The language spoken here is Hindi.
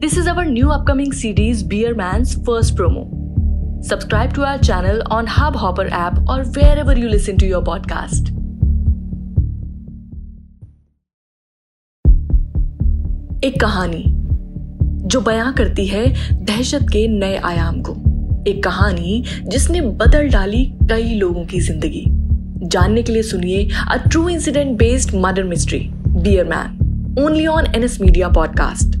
This is our new upcoming series, Beer Man's first promo. Subscribe to our channel on Hubhopper app or wherever you listen to your podcast. एक कहानी जो बयां करती है दहशत के नए आयाम को एक कहानी जिसने बदल डाली कई लोगों की ज़िंदगी जानने के लिए सुनिए a true incident based murder mystery bear man only on NS media podcast